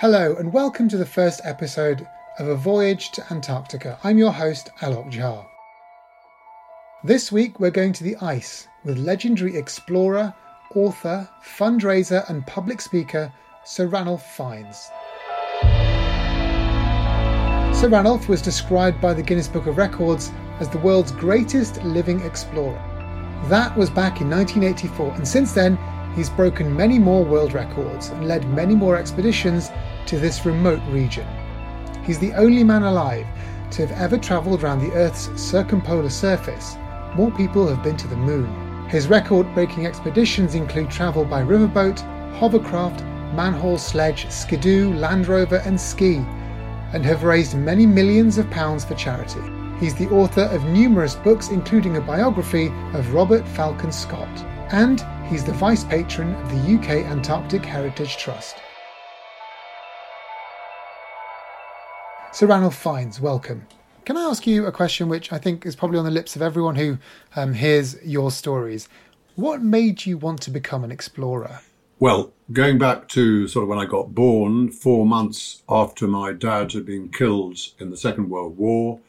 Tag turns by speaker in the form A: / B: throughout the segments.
A: Hello, and welcome to the first episode of A Voyage to Antarctica. I'm your host, Alok Jha. This week, we're going to the ice with legendary explorer, author, fundraiser, and public speaker Sir Ranulph Fiennes. Sir Ranulph was described by the Guinness Book of Records as the world's greatest living explorer. That was back in 1984, and since then, he's broken many more world records and led many more expeditions to this remote region. He's the only man alive to have ever travelled around the Earth's circumpolar surface. More people have been to the moon. His record breaking expeditions include travel by riverboat, hovercraft, manhaul sledge, skidoo, Land Rover, and ski, and have raised many millions of pounds for charity. He's the author of numerous books, including a biography of Robert Falcon Scott, and he's the vice patron of the UK Antarctic Heritage Trust. Ranulph Fiennes, welcome. Can I ask you a question which I think is probably on the lips of everyone who um, hears your stories? What made you want to become an explorer?
B: Well, going back to sort of when I got born, four months after my dad had been killed in the Second World War,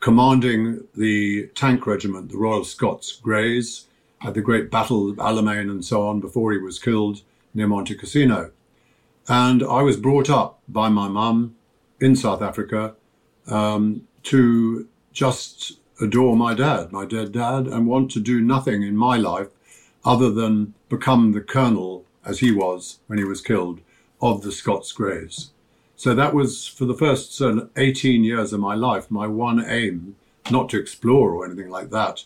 B: commanding the tank regiment, the Royal Scots Greys, at the great Battle of Alamein and so on before he was killed near Monte Cassino. And I was brought up by my mum in South Africa um, to just adore my dad, my dead dad, and want to do nothing in my life other than become the colonel, as he was when he was killed, of the Scots Greys. So that was for the first 18 years of my life, my one aim, not to explore or anything like that.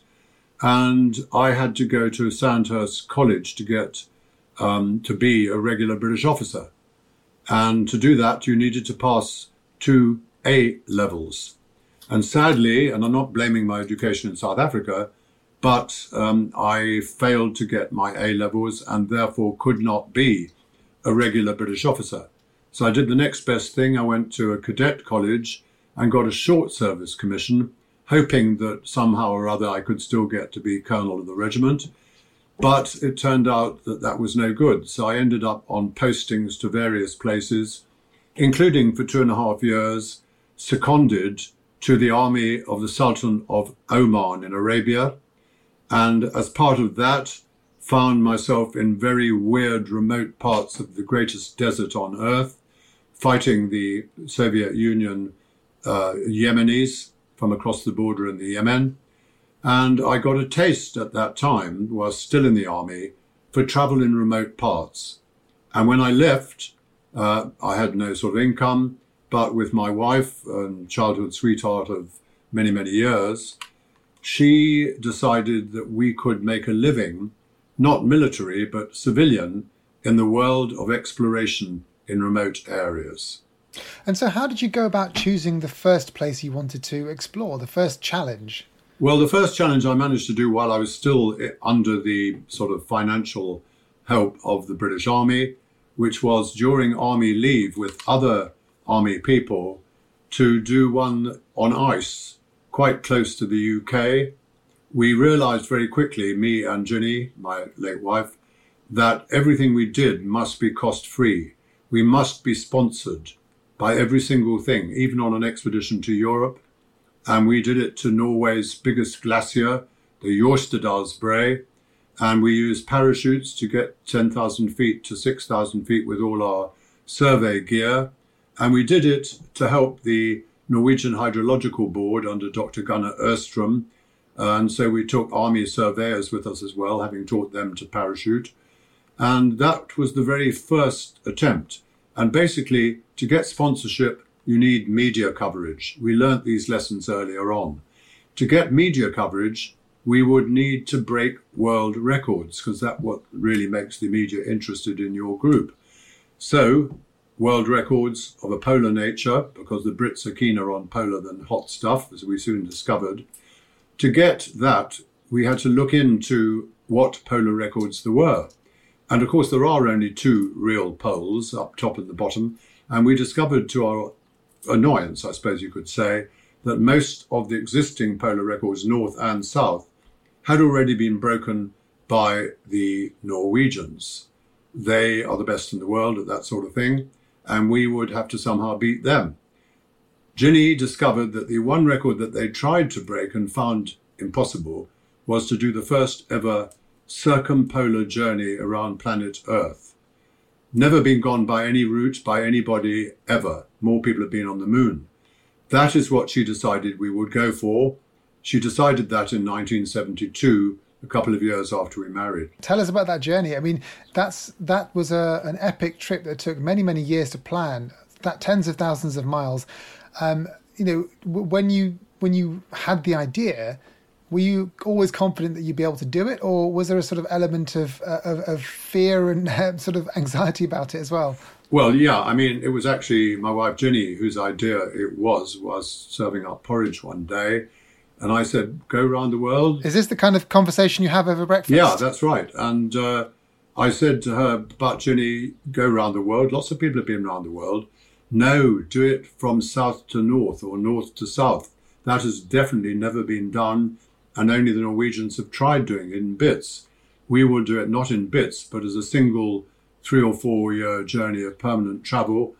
B: And I had to go to Sandhurst College to get um, to be a regular British officer. And to do that, you needed to pass two A levels. And sadly, and I'm not blaming my education in South Africa, but um, I failed to get my A levels and therefore could not be a regular British officer. So I did the next best thing. I went to a cadet college and got a short service commission, hoping that somehow or other I could still get to be colonel of the regiment. But it turned out that that was no good. So I ended up on postings to various places including for two and a half years, seconded to the army of the Sultan of Oman in Arabia. And as part of that, found myself in very weird, remote parts of the greatest desert on earth, fighting the Soviet Union uh, Yemenis from across the border in the Yemen. And I got a taste at that time, while still in the army, for travel in remote parts. And when I left, uh, I had no sort of income, but with my wife and childhood sweetheart of many, many years, she decided that we could make a living, not military, but civilian, in the world of exploration in remote areas.
A: And so, how did you go about choosing the first place you wanted to explore, the first challenge?
B: Well, the first challenge I managed to do while I was still under the sort of financial help of the British Army, which was during army leave with other army people to do one on ice quite close to the UK. We realized very quickly, me and Ginny, my late wife, that everything we did must be cost free. We must be sponsored by every single thing, even on an expedition to Europe. And we did it to Norway's biggest glacier, the Jostedalsbrae. And we used parachutes to get 10,000 feet to 6,000 feet with all our survey gear. And we did it to help the Norwegian Hydrological Board under Dr. Gunnar Öström. And so we took army surveyors with us as well, having taught them to parachute. And that was the very first attempt. And basically, to get sponsorship, you need media coverage. We learnt these lessons earlier on. To get media coverage, we would need to break world records because that's what really makes the media interested in your group. So, world records of a polar nature, because the Brits are keener on polar than hot stuff, as we soon discovered. To get that, we had to look into what polar records there were. And of course, there are only two real poles, up top and the bottom. And we discovered to our annoyance, I suppose you could say, that most of the existing polar records, north and south, had already been broken by the Norwegians. They are the best in the world at that sort of thing, and we would have to somehow beat them. Ginny discovered that the one record that they tried to break and found impossible was to do the first ever circumpolar journey around planet Earth. Never been gone by any route by anybody ever. More people have been on the moon. That is what she decided we would go for. She decided that in 1972, a couple of years after we married.
A: Tell us about that journey. I mean, that's that was a, an epic trip that took many, many years to plan. That tens of thousands of miles. Um, you know, when you when you had the idea, were you always confident that you'd be able to do it, or was there a sort of element of uh, of, of, fear and uh, sort of anxiety about it as well?
B: Well, yeah. I mean, it was actually my wife Ginny whose idea it was was serving up porridge one day, and I said, "Go around the world."
A: Is this the kind of conversation you have over breakfast?
B: Yeah, that's right. And uh, I said to her, "But Ginny, go around the world. Lots of people have been around the world. No, do it from south to north or north to south. That has definitely never been done." and only the Norwegians have tried doing it in bits. We will do it not in bits, but as a single three or four year journey of permanent travel,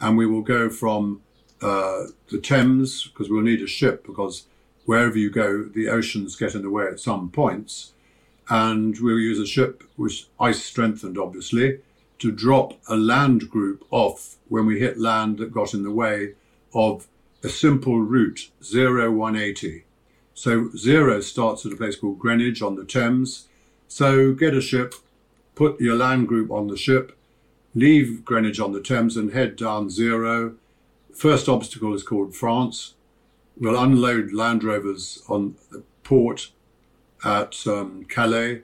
B: and we will go from uh, the Thames because we'll need a ship because wherever you go, the oceans get in the way at some points, and we'll use a ship which ice strengthened, obviously, to drop a land group off when we hit land that got in the way of a simple route 0180 so zero starts at a place called Greenwich on the Thames. So get a ship, put your land group on the ship, leave Greenwich on the Thames and head down zero. First obstacle is called France. We'll unload Land Rovers on the port at um, Calais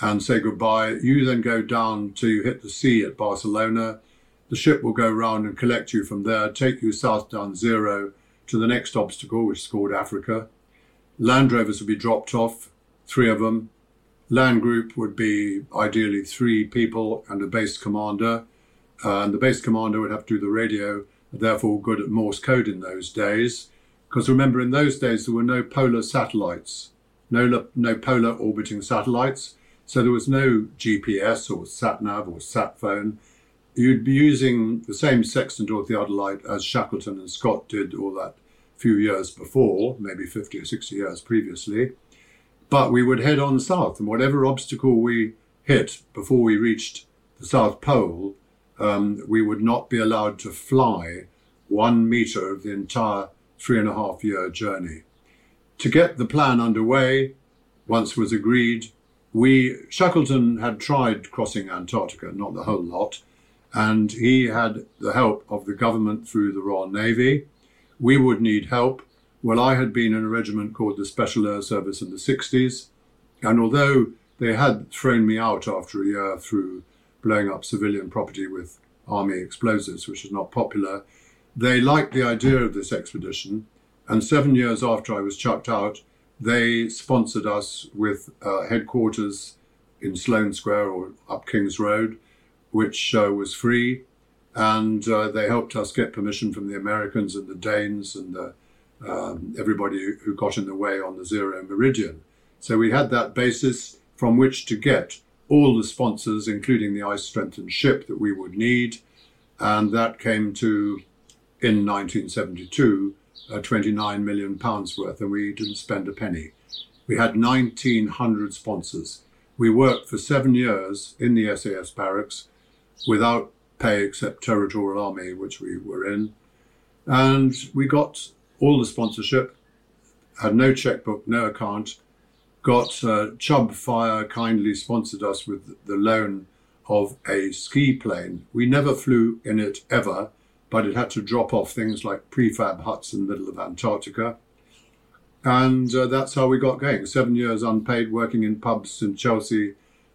B: and say goodbye. You then go down to hit the sea at Barcelona. The ship will go round and collect you from there, take you south down zero to the next obstacle, which is called Africa. Land Rovers would be dropped off, three of them. Land Group would be ideally three people and a base commander. Uh, and the base commander would have to do the radio, therefore good at Morse code in those days. Because remember, in those days, there were no polar satellites, no, no polar orbiting satellites. So there was no GPS or sat nav or sat phone. You'd be using the same sextant or theodolite as Shackleton and Scott did all that few years before, maybe 50 or 60 years previously. But we would head on south, and whatever obstacle we hit before we reached the South Pole, um, we would not be allowed to fly one meter of the entire three and a half year journey. To get the plan underway, once was agreed, we Shackleton had tried crossing Antarctica, not the whole lot, and he had the help of the government through the Royal Navy we would need help. Well, I had been in a regiment called the Special Air Service in the 60s, and although they had thrown me out after a year through blowing up civilian property with army explosives, which was not popular, they liked the idea of this expedition. And seven years after I was chucked out, they sponsored us with uh, headquarters in Sloane Square or up King's Road, which uh, was free. And uh, they helped us get permission from the Americans and the Danes and the, um, everybody who got in the way on the zero meridian. So we had that basis from which to get all the sponsors, including the ice strengthened ship that we would need. And that came to, in 1972, uh, 29 million pounds worth, and we didn't spend a penny. We had 1,900 sponsors. We worked for seven years in the SAS barracks without pay except Territorial Army, which we were in. And we got all the sponsorship, had no checkbook, no account, got uh, Chubb Fire kindly sponsored us with the loan of a ski plane. We never flew in it ever, but it had to drop off things like prefab huts in the middle of Antarctica. And uh, that's how we got going. Seven years unpaid, working in pubs in Chelsea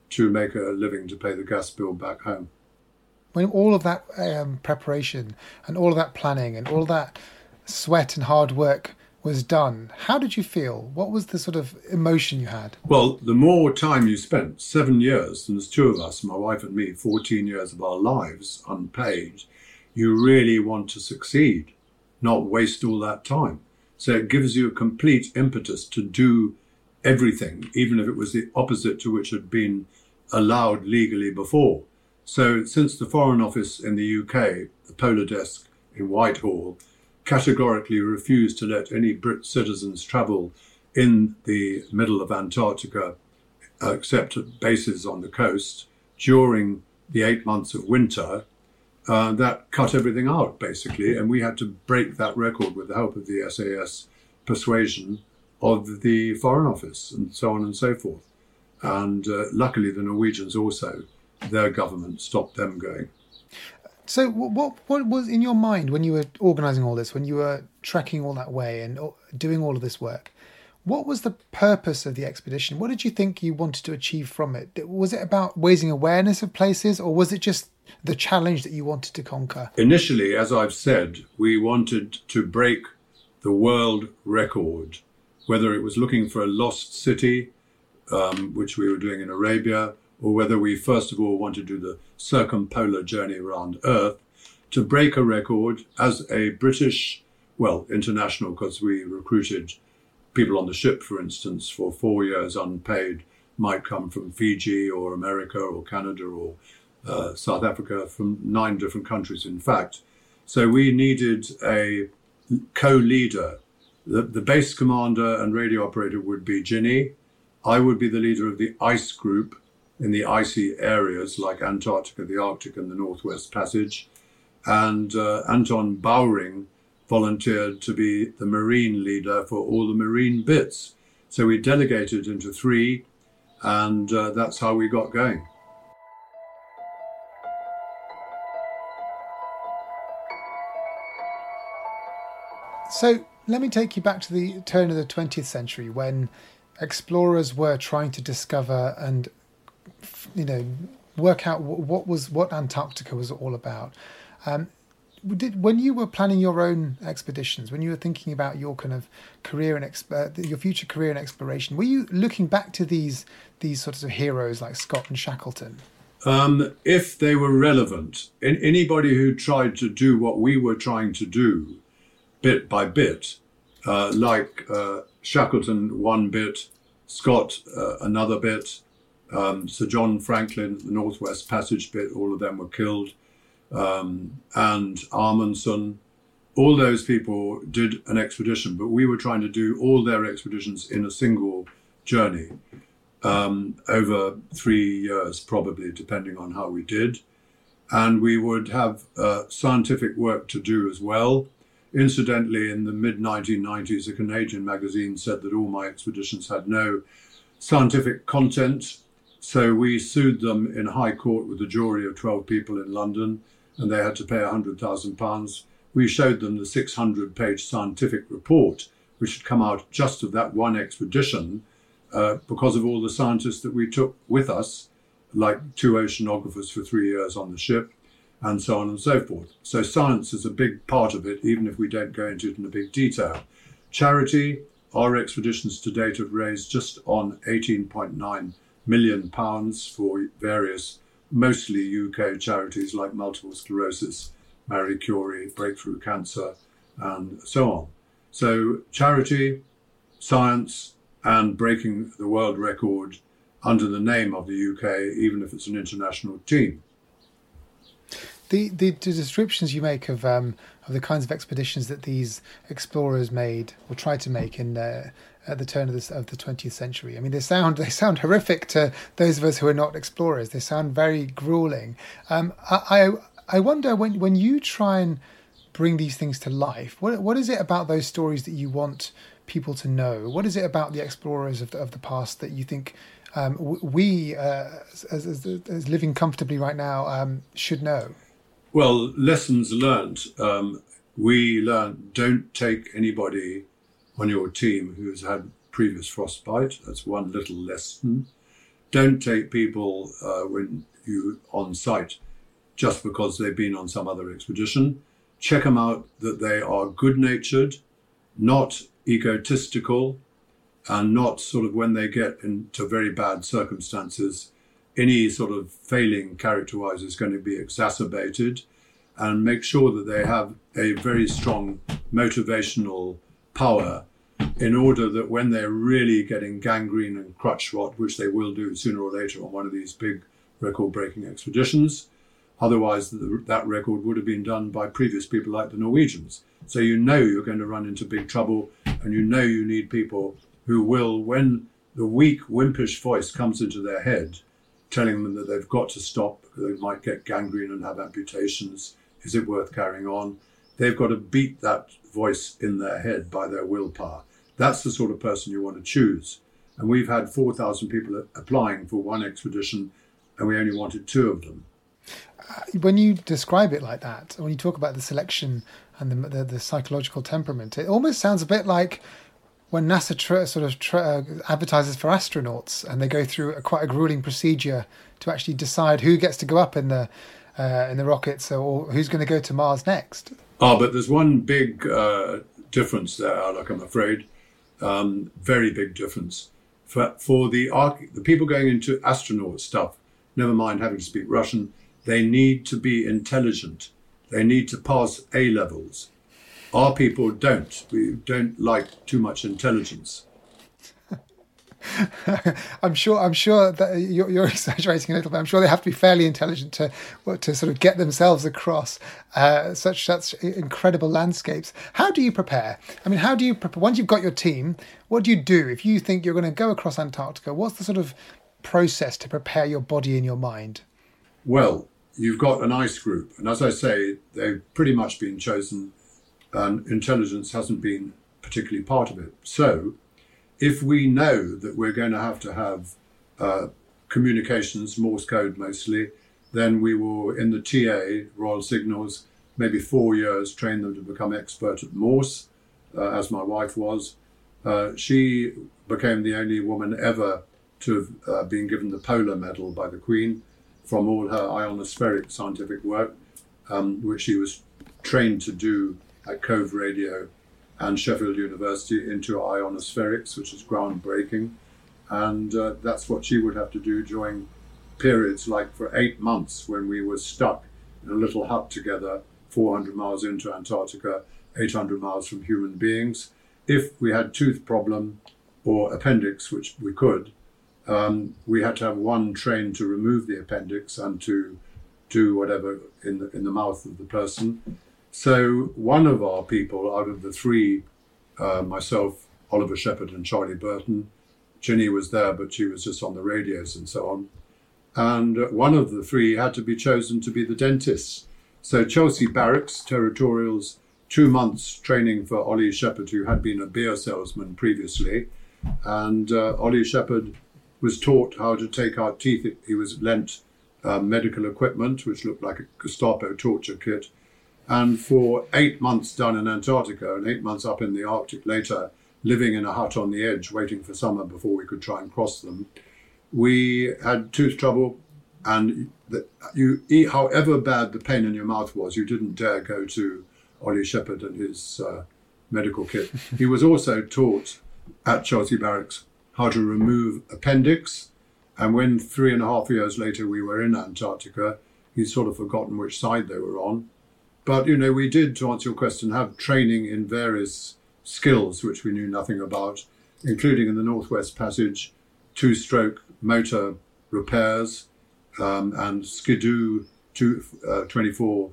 B: to make a living to pay the gas bill back home.
A: When all of that um, preparation and all of that planning and all that sweat and hard work was done, how did you feel? What was the sort of emotion you had?
B: Well, the more time you spent, seven years, and there's two of us, my wife and me, 14 years of our lives unpaid, you really want to succeed, not waste all that time. So it gives you a complete impetus to do everything, even if it was the opposite to which had been allowed legally before. So since the Foreign Office in the UK, the Polar Desk in Whitehall, categorically refused to let any Brit citizens travel in the middle of Antarctica except at bases on the coast during the eight months of winter. Uh, that cut everything out basically, and we had to break that record with the help of the SAS persuasion of the Foreign Office and so on and so forth. And uh, luckily, the Norwegians also, their government stopped them going.
A: So, what what was in your mind when you were organising all this, when you were trekking all that way and doing all of this work? What was the purpose of the expedition? What did you think you wanted to achieve from it? Was it about raising awareness of places, or was it just the challenge that you wanted to conquer?
B: Initially, as I've said, we wanted to break the world record, whether it was looking for a lost city, um, which we were doing in Arabia, or whether we first of all want to do the circumpolar journey around Earth, to break a record as a British, well, international, because we recruited people on the ship, for instance, for four years unpaid, might come from Fiji or America or Canada or uh, South Africa, from nine different countries, in fact. So we needed a co leader. The, the base commander and radio operator would be Ginny. I would be the leader of the ice group in the icy areas like Antarctica, the Arctic, and the Northwest Passage. And uh, Anton Bowring volunteered to be the marine leader for all the marine bits. So we delegated into three, and uh, that's how we got going.
A: So let me take you back to the turn of the 20th century when explorers were trying to discover and you know work out what was what Antarctica was all about. Um, did when you were planning your own expeditions, when you were thinking about your kind of career and exp- uh, your future career in exploration, were you looking back to these these sorts of heroes like Scott and Shackleton?
B: Um, if they were relevant, anybody who tried to do what we were trying to do, bit by bit, uh, like uh, Shackleton one bit, Scott uh, another bit, um, Sir John Franklin, the Northwest Passage bit, all of them were killed. Um, and Amundsen, all those people did an expedition, but we were trying to do all their expeditions in a single journey um, over three years, probably, depending on how we did. And we would have uh, scientific work to do as well. Incidentally, in the mid 1990s, a Canadian magazine said that all my expeditions had no scientific content so we sued them in High Court with a jury of 12 people in London, and they had to pay £100,000. We showed them the 600 page scientific report, which had come out just of that one expedition, uh, because of all the scientists that we took with us, like two oceanographers for three years on the ship, and so on and so forth. So science is a big part of it, even if we don't go into it in a big detail. Charity, our expeditions to date have raised just on 18.9 million pounds for various, mostly UK charities like multiple sclerosis, Marie Curie, Breakthrough Cancer, and so on. So, charity, science, and breaking the world record under the name of the UK, even if it's an international team.
A: The, the, descriptions you make of um, of the kinds of expeditions that these explorers made or tried to make in uh, at the turn of the of the 20th century. I mean, they sound they sound horrific to those of us who are not explorers. They sound very grueling. Um, I, I I wonder when when you try and bring these things to life, what what is it about those stories that you want people to know? What is it about the explorers of the, of the past that you think um, we, uh, as, as, as, living comfortably right now, um, should know?
B: Well, lessons learned. Um, we learned don't take anybody on your team who's had previous frostbite. That's one little lesson. Don't take people uh, when you on site just because they've been on some other expedition. Check them out that they are good natured, not egotistical, and not sort of when they get into very bad circumstances any sort of failing character wise is going to be exacerbated and make sure that they have a very strong motivational power in order that when they're really getting gangrene and crutch rot, which they will do sooner or later on one of these big record breaking expeditions, otherwise the, that record would have been done by previous people like the Norwegians. So you know you're going to run into big trouble and you know you need people who will, when the weak, wimpish voice comes into their head, telling them that they've got to stop, they might get gangrene and have amputations. Is it worth carrying on? They've got to beat that voice in their head by their willpower. That's the sort of person you want to choose. And we've had 4,000 people applying for one expedition, and we only wanted two of them.
A: Uh, when you describe it like that, when you talk about the selection and the, the, the psychological temperament, it almost sounds a bit like when NASA tra- sort of tra- uh, advertises for astronauts and they go through a, quite a grueling procedure to actually decide who gets to go up in the uh, in the rockets or who's going to go to Mars next.
B: Oh, but there's one big uh, difference there, Alec, I'm afraid. Um, very big difference. For, for the, arch- the people going into astronaut stuff, never mind having to speak Russian, they need to be intelligent. They need to pass A levels. Our people don't. We don't like too much intelligence.
A: I'm sure. I'm sure that you're, you're, exaggerating a little bit. I'm sure they have to be fairly intelligent to to sort of get themselves across uh, such such incredible landscapes. How do you prepare? I mean, how do you prepare? Once you've got your team, what do you do if you think you're going to go across Antarctica? What's the sort of process to prepare your body and your mind?
B: Well, you've got an ice group, and as I say, they've pretty much been chosen and intelligence hasn't been particularly part of it. So, if we know that we're going to have to have uh, communications, Morse code mostly, then we will, in the TA, Royal Signals, maybe four years, train them to become expert at Morse, uh, as my wife was. Uh, she became the only woman ever to have uh, been given the Polar Medal by the Queen from all her ionospheric scientific work, um, which she was trained to do at Cove Radio and Sheffield University into ionospherics, which is groundbreaking. And uh, that's what she would have to do during periods like for eight months when we were stuck in a little hut together, 400 miles into Antarctica, 800 miles from human beings. If we had tooth problem or appendix, which we could, um, we had to have one trained to remove the appendix and to do whatever in the in the mouth of the person. So one of our people out of the three, uh, myself, Oliver Shepherd, and Charlie Burton, Ginny was there, but she was just on the radios and so on. And one of the three had to be chosen to be the dentist. So Chelsea Barracks, Territorials, two months training for Ollie Shepherd, who had been a beer salesman previously. And uh, Ollie Shepherd was taught how to take out teeth. He was lent uh, medical equipment, which looked like a Gestapo torture kit, and for eight months down in Antarctica and eight months up in the Arctic later, living in a hut on the edge, waiting for summer before we could try and cross them, we had tooth trouble. And the, you however bad the pain in your mouth was, you didn't dare go to Ollie Shepherd and his uh, medical kit. he was also taught at Chelsea Barracks how to remove appendix. And when three and a half years later we were in Antarctica, he'd sort of forgotten which side they were on. But, you know, we did, to answer your question, have training in various skills which we knew nothing about, including in the Northwest Passage, two stroke motor repairs um, and Skidoo two, uh, 24,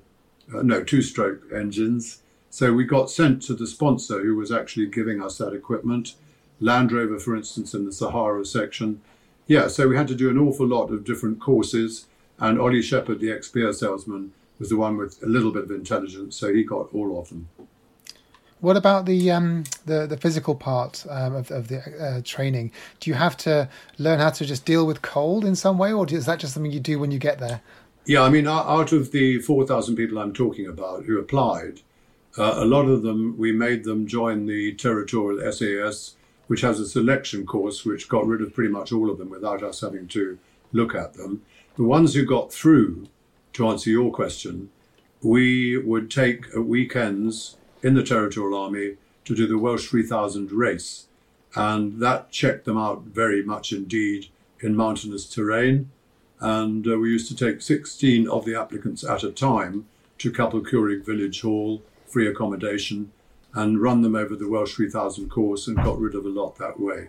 B: uh, no, two stroke engines. So we got sent to the sponsor who was actually giving us that equipment. Land Rover, for instance, in the Sahara section. Yeah, so we had to do an awful lot of different courses. And Ollie Shepherd, the ex beer salesman, was the one with a little bit of intelligence, so he got all of them.
A: What about the um, the, the physical part um, of, of the uh, training? Do you have to learn how to just deal with cold in some way, or is that just something you do when you get there?
B: Yeah, I mean, out of the 4,000 people I'm talking about who applied, uh, a lot of them, we made them join the territorial SAS, which has a selection course which got rid of pretty much all of them without us having to look at them. The ones who got through, to answer your question, we would take weekends in the Territorial Army to do the Welsh 3000 race. And that checked them out very much indeed in mountainous terrain. And uh, we used to take 16 of the applicants at a time to Capel Village Hall, free accommodation, and run them over the Welsh 3000 course and got rid of a lot that way.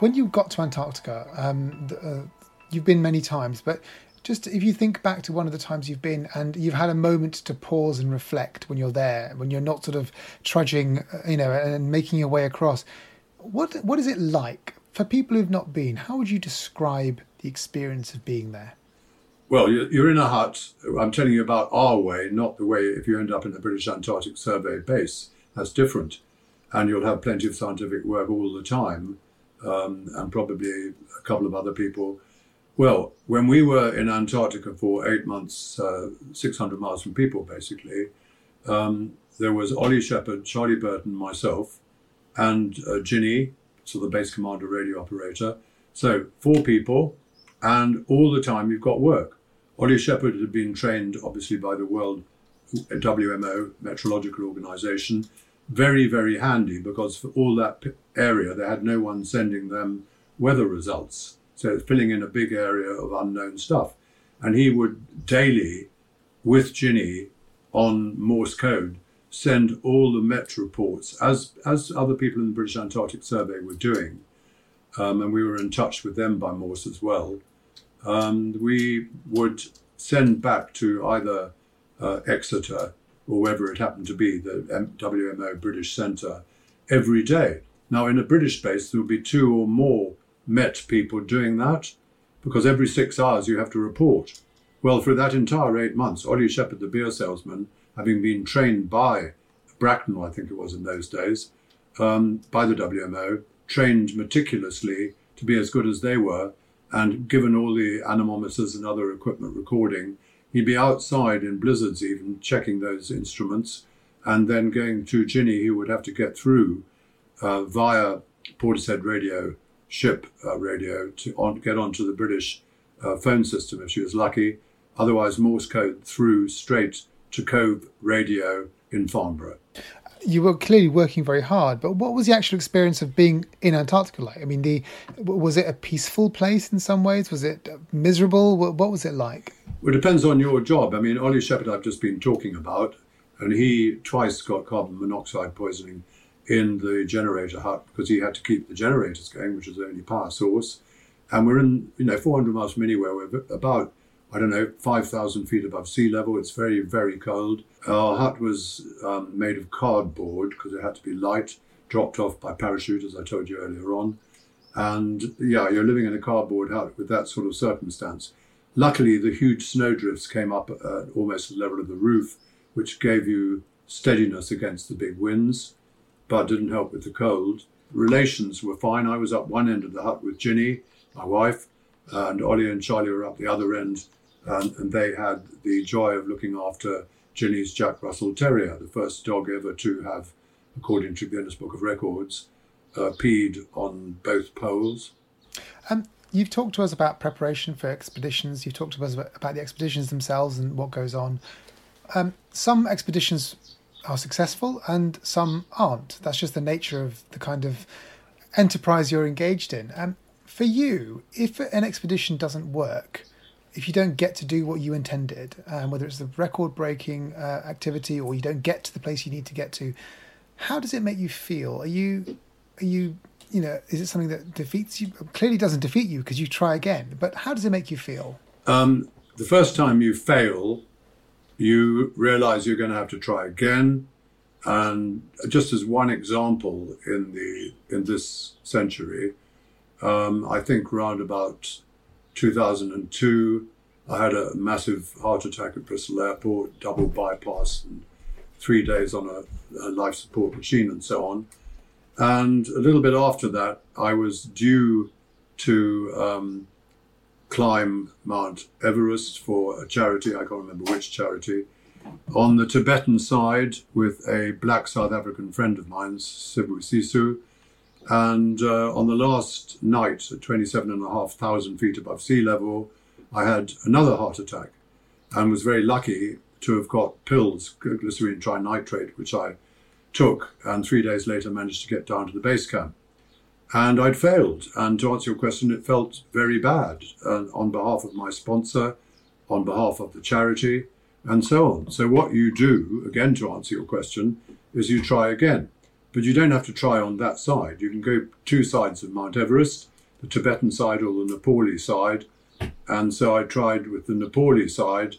A: When you got to Antarctica, um, uh, you've been many times, but just if you think back to one of the times you've been and you've had a moment to pause and reflect when you're there, when you're not sort of trudging, uh, you know, and making your way across, what what is it like for people who've not been? How would you describe the experience of being there?
B: Well, you're in a hut. I'm telling you about our way, not the way if you end up in the British Antarctic Survey base. That's different. And you'll have plenty of scientific work all the time um, and probably a couple of other people. Well, when we were in Antarctica for eight months, uh, 600 miles from people, basically, um, there was Ollie Shepherd, Charlie Burton, myself, and uh, Ginny, so the base commander radio operator. So four people, and all the time you've got work. Ollie Shepherd had been trained, obviously, by the World WMO Meteorological Organization, very, very handy because for all that area, they had no one sending them weather results. So filling in a big area of unknown stuff. And he would daily, with Ginny on Morse code, send all the Met reports, as, as other people in the British Antarctic Survey were doing. Um, and we were in touch with them by Morse as well. Um, we would send back to either uh, Exeter or wherever it happened to be, the WMO British Centre, every day. Now, in a British base, there would be two or more Met people doing that because every six hours you have to report. Well, for that entire eight months, Ollie Shepherd, the beer salesman, having been trained by Bracknell, I think it was in those days, um, by the WMO, trained meticulously to be as good as they were, and given all the anemometers and other equipment recording, He'd be outside in blizzards, even checking those instruments, and then going to Ginny, he would have to get through uh, via Portishead radio, ship uh, radio, to on, get onto the British uh, phone system if she was lucky. Otherwise, Morse code through straight to Cove radio in Farnborough.
A: You were clearly working very hard, but what was the actual experience of being in Antarctica like? I mean, the was it a peaceful place in some ways? Was it uh, miserable? What, what was it like?
B: Well, it depends on your job. I mean, Ollie Shepherd, I've just been talking about, and he twice got carbon monoxide poisoning in the generator hut because he had to keep the generators going, which is the only power source. And we're in, you know, 400 miles from anywhere. We're about, I don't know, 5,000 feet above sea level. It's very, very cold. Our hut was um, made of cardboard because it had to be light, dropped off by parachute, as I told you earlier on. And yeah, you're living in a cardboard hut with that sort of circumstance. Luckily, the huge snowdrifts came up at almost the level of the roof, which gave you steadiness against the big winds, but didn't help with the cold. Relations were fine. I was up one end of the hut with Ginny, my wife, and Ollie and Charlie were up the other end, and, and they had the joy of looking after Ginny's Jack Russell Terrier, the first dog ever to have, according to Guinness Book of Records, uh, peed on both poles.
A: Um, you've talked to us about preparation for expeditions. You've talked to us about the expeditions themselves and what goes on. Um, some expeditions are successful and some aren't. That's just the nature of the kind of enterprise you're engaged in. Um, for you, if an expedition doesn't work, if you don't get to do what you intended, um, whether it's the record breaking uh, activity or you don't get to the place you need to get to, how does it make you feel? Are you, are you, you know, is it something that defeats you? Clearly doesn't defeat you because you try again, but how does it make you feel?
B: Um, the first time you fail, you realize you're going to have to try again. And just as one example in the in this century, um, I think around about 2002, I had a massive heart attack at Bristol Airport, double bypass, and three days on a, a life support machine and so on. And a little bit after that, I was due to um, climb Mount Everest for a charity, I can't remember which charity, on the Tibetan side with a black South African friend of mine, Sibu And uh, on the last night at 27,500 feet above sea level, I had another heart attack and was very lucky to have got pills, glycerine trinitrate, which I took, and three days later managed to get down to the base camp. And I'd failed. And to answer your question, it felt very bad uh, on behalf of my sponsor, on behalf of the charity, and so on. So, what you do, again, to answer your question, is you try again. But you don't have to try on that side. You can go two sides of Mount Everest, the Tibetan side or the Nepali side. And so I tried with the Nepali side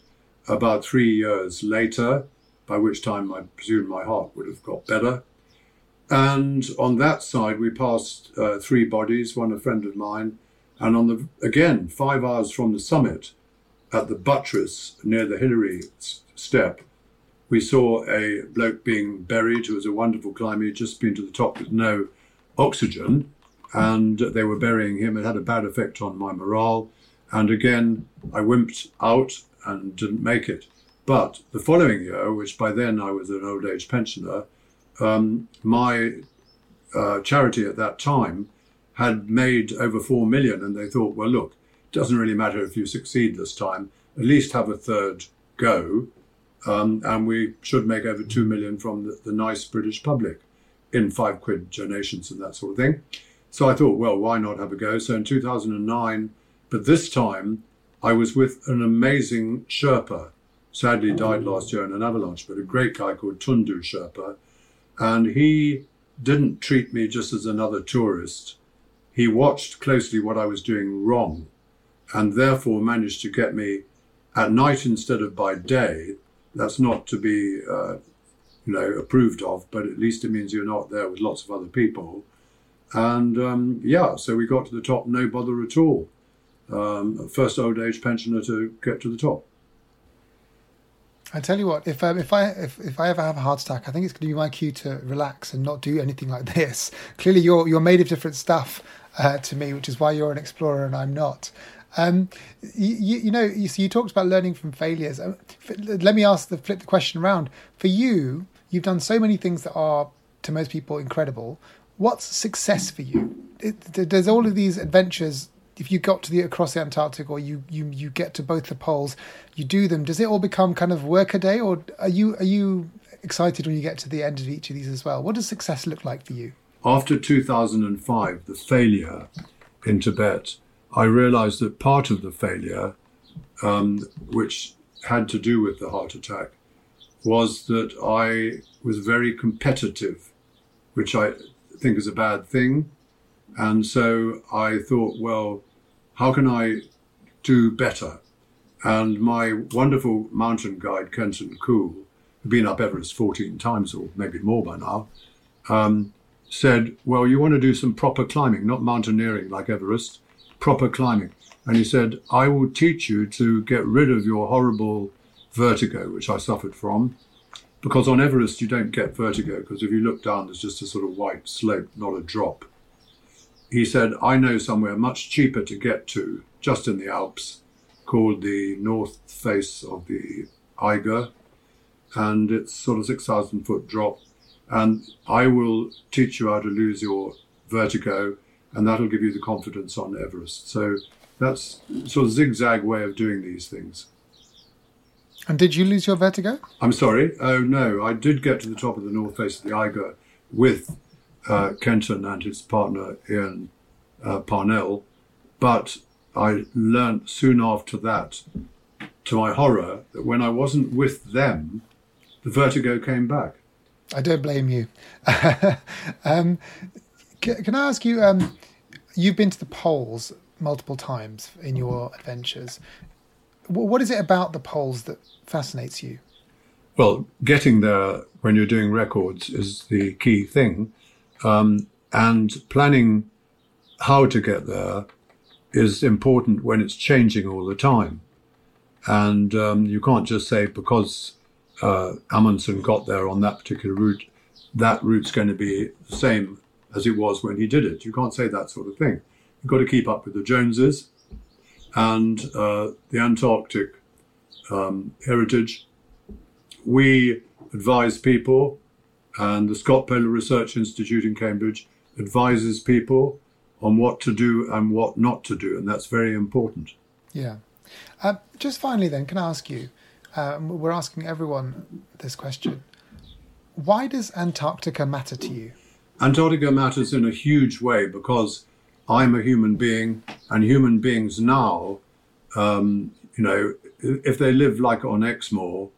B: about three years later, by which time I presume my heart would have got better. And on that side, we passed uh, three bodies, one a friend of mine, and on the again five hours from the summit, at the buttress near the Hillary step, we saw a bloke being buried who was a wonderful climber. He'd just been to the top with no oxygen, and they were burying him. It had a bad effect on my morale. And again, I wimped out and didn't make it. But the following year, which by then I was an old age pensioner, um, my uh, charity at that time had made over four million, and they thought, well, look, it doesn't really matter if you succeed this time, at least have a third go, um, and we should make over two million from the, the nice British public in five quid donations and that sort of thing. So I thought, well, why not have a go? So in 2009, but this time I was with an amazing Sherpa, sadly died last year in an avalanche, but a great guy called Tundu Sherpa. And he didn't treat me just as another tourist. He watched closely what I was doing wrong and therefore managed to get me at night instead of by day. That's not to be, uh, you know, approved of, but at least it means you're not there with lots of other people. And um, yeah, so we got to the top, no bother at all. Um, first old age pensioner to get to the top.
A: I tell you what, if um, if I if, if I ever have a heart attack, I think it's going to be my cue to relax and not do anything like this. Clearly, you're you're made of different stuff uh, to me, which is why you're an explorer and I'm not. Um, you, you know, you, so you talked about learning from failures. Um, let me ask the flip the question around. For you, you've done so many things that are to most people incredible. What's success for you? It, there's all of these adventures if you got to the across the Antarctic or you you you get to both the poles, you do them. Does it all become kind of work a day, or are you are you excited when you get to the end of each of these as well. What does success look like for you?
B: After 2005, the failure in Tibet, I realized that part of the failure, um, which had to do with the heart attack, was that I was very competitive, which I think is a bad thing. And so I thought, well, how can I do better? And my wonderful mountain guide, Kenton Cool, who'd been up Everest 14 times or maybe more by now, um, said, Well, you want to do some proper climbing, not mountaineering like Everest, proper climbing. And he said, I will teach you to get rid of your horrible vertigo, which I suffered from. Because on Everest, you don't get vertigo, because if you look down, there's just a sort of white slope, not a drop. He said, I know somewhere much cheaper to get to, just in the Alps, called the north face of the Eiger, and it's sort of 6,000 foot drop. And I will teach you how to lose your vertigo, and that'll give you the confidence on Everest. So that's sort of zigzag way of doing these things.
A: And did you lose your vertigo?
B: I'm sorry. Oh no, I did get to the top of the north face of the Eiger with uh, Kenton and his partner Ian uh, Parnell, but I learnt soon after that, to my horror, that when I wasn't with them, the vertigo came back.
A: I don't blame you. um, can, can, I ask you? Um, you've been to the poles multiple times in your adventures. What is it about the poles that fascinates you?
B: Well, getting there when you're doing records is the key thing, um, and planning how to get there is important when it's changing all the time. And um, you can't just say because uh, Amundsen got there on that particular route, that route's going to be the same as it was when he did it. You can't say that sort of thing. You've got to keep up with the Joneses and uh, the Antarctic um, heritage. We advise people, and the Scott Polar Research Institute in Cambridge advises people on what to do and what not to do, and that's very important.
A: Yeah. Uh, just finally, then, can I ask you? Um, we're asking everyone this question. Why does Antarctica matter to you?
B: Antarctica matters in a huge way because I'm a human being, and human beings now, um, you know, if they live like on Exmoor,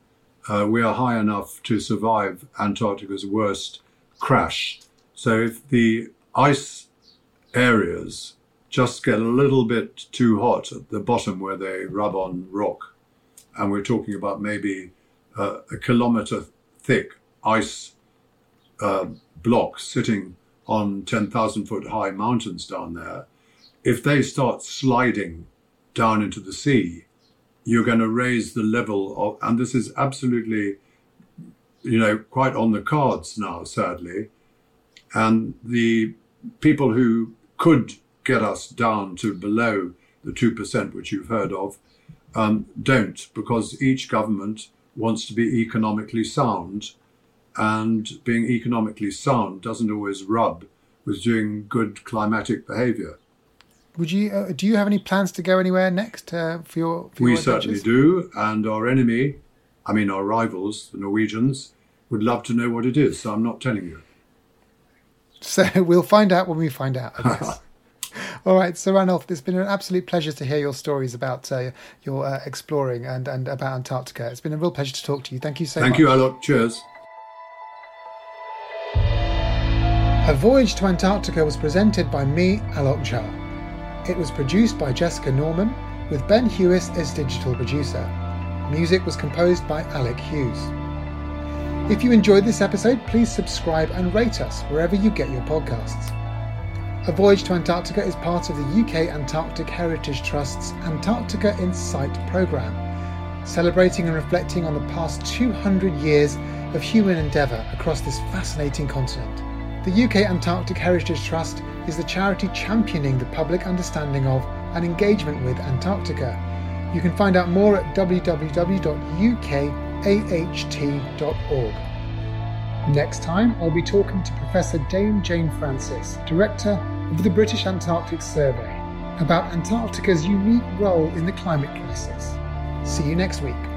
B: uh, we are high enough to survive Antarctica's worst crash. So if the ice areas just get a little bit too hot at the bottom where they rub on rock, and we're talking about maybe uh, a kilometer thick ice uh, block sitting on 10,000 foot high mountains down there, if they start sliding down into the sea, you're going to raise the level of, and this is absolutely, you know, quite on the cards now, sadly. And the people who could get us down to below the 2%, which you've heard of, um, don't, because each government wants to be economically sound and being economically sound doesn't always rub with doing good climatic behavior.
A: Would you uh, do you have any plans to go anywhere next uh, for your? For
B: we
A: your
B: certainly do, and our enemy, I mean our rivals, the Norwegians, would love to know what it is. So I'm not telling you.
A: So we'll find out when we find out. I guess. All right, so Ranulph, it's been an absolute pleasure to hear your stories about uh, your uh, exploring and, and about Antarctica. It's been a real pleasure to talk to you. Thank you so
B: Thank
A: much.
B: Thank you, Alok. Cheers.
A: A Voyage to Antarctica was presented by me, Alok Jha. It was produced by Jessica Norman, with Ben Hewis as digital producer. Music was composed by Alec Hughes. If you enjoyed this episode, please subscribe and rate us wherever you get your podcasts. A Voyage to Antarctica is part of the UK Antarctic Heritage Trust's Antarctica in Sight programme, celebrating and reflecting on the past 200 years of human endeavour across this fascinating continent. The UK Antarctic Heritage Trust is the charity championing the public understanding of and engagement with Antarctica. You can find out more at www.ukaht.org. Next time, I'll be talking to Professor Dame Jane Francis, Director of the British Antarctic Survey, about Antarctica's unique role in the climate crisis. See you next week.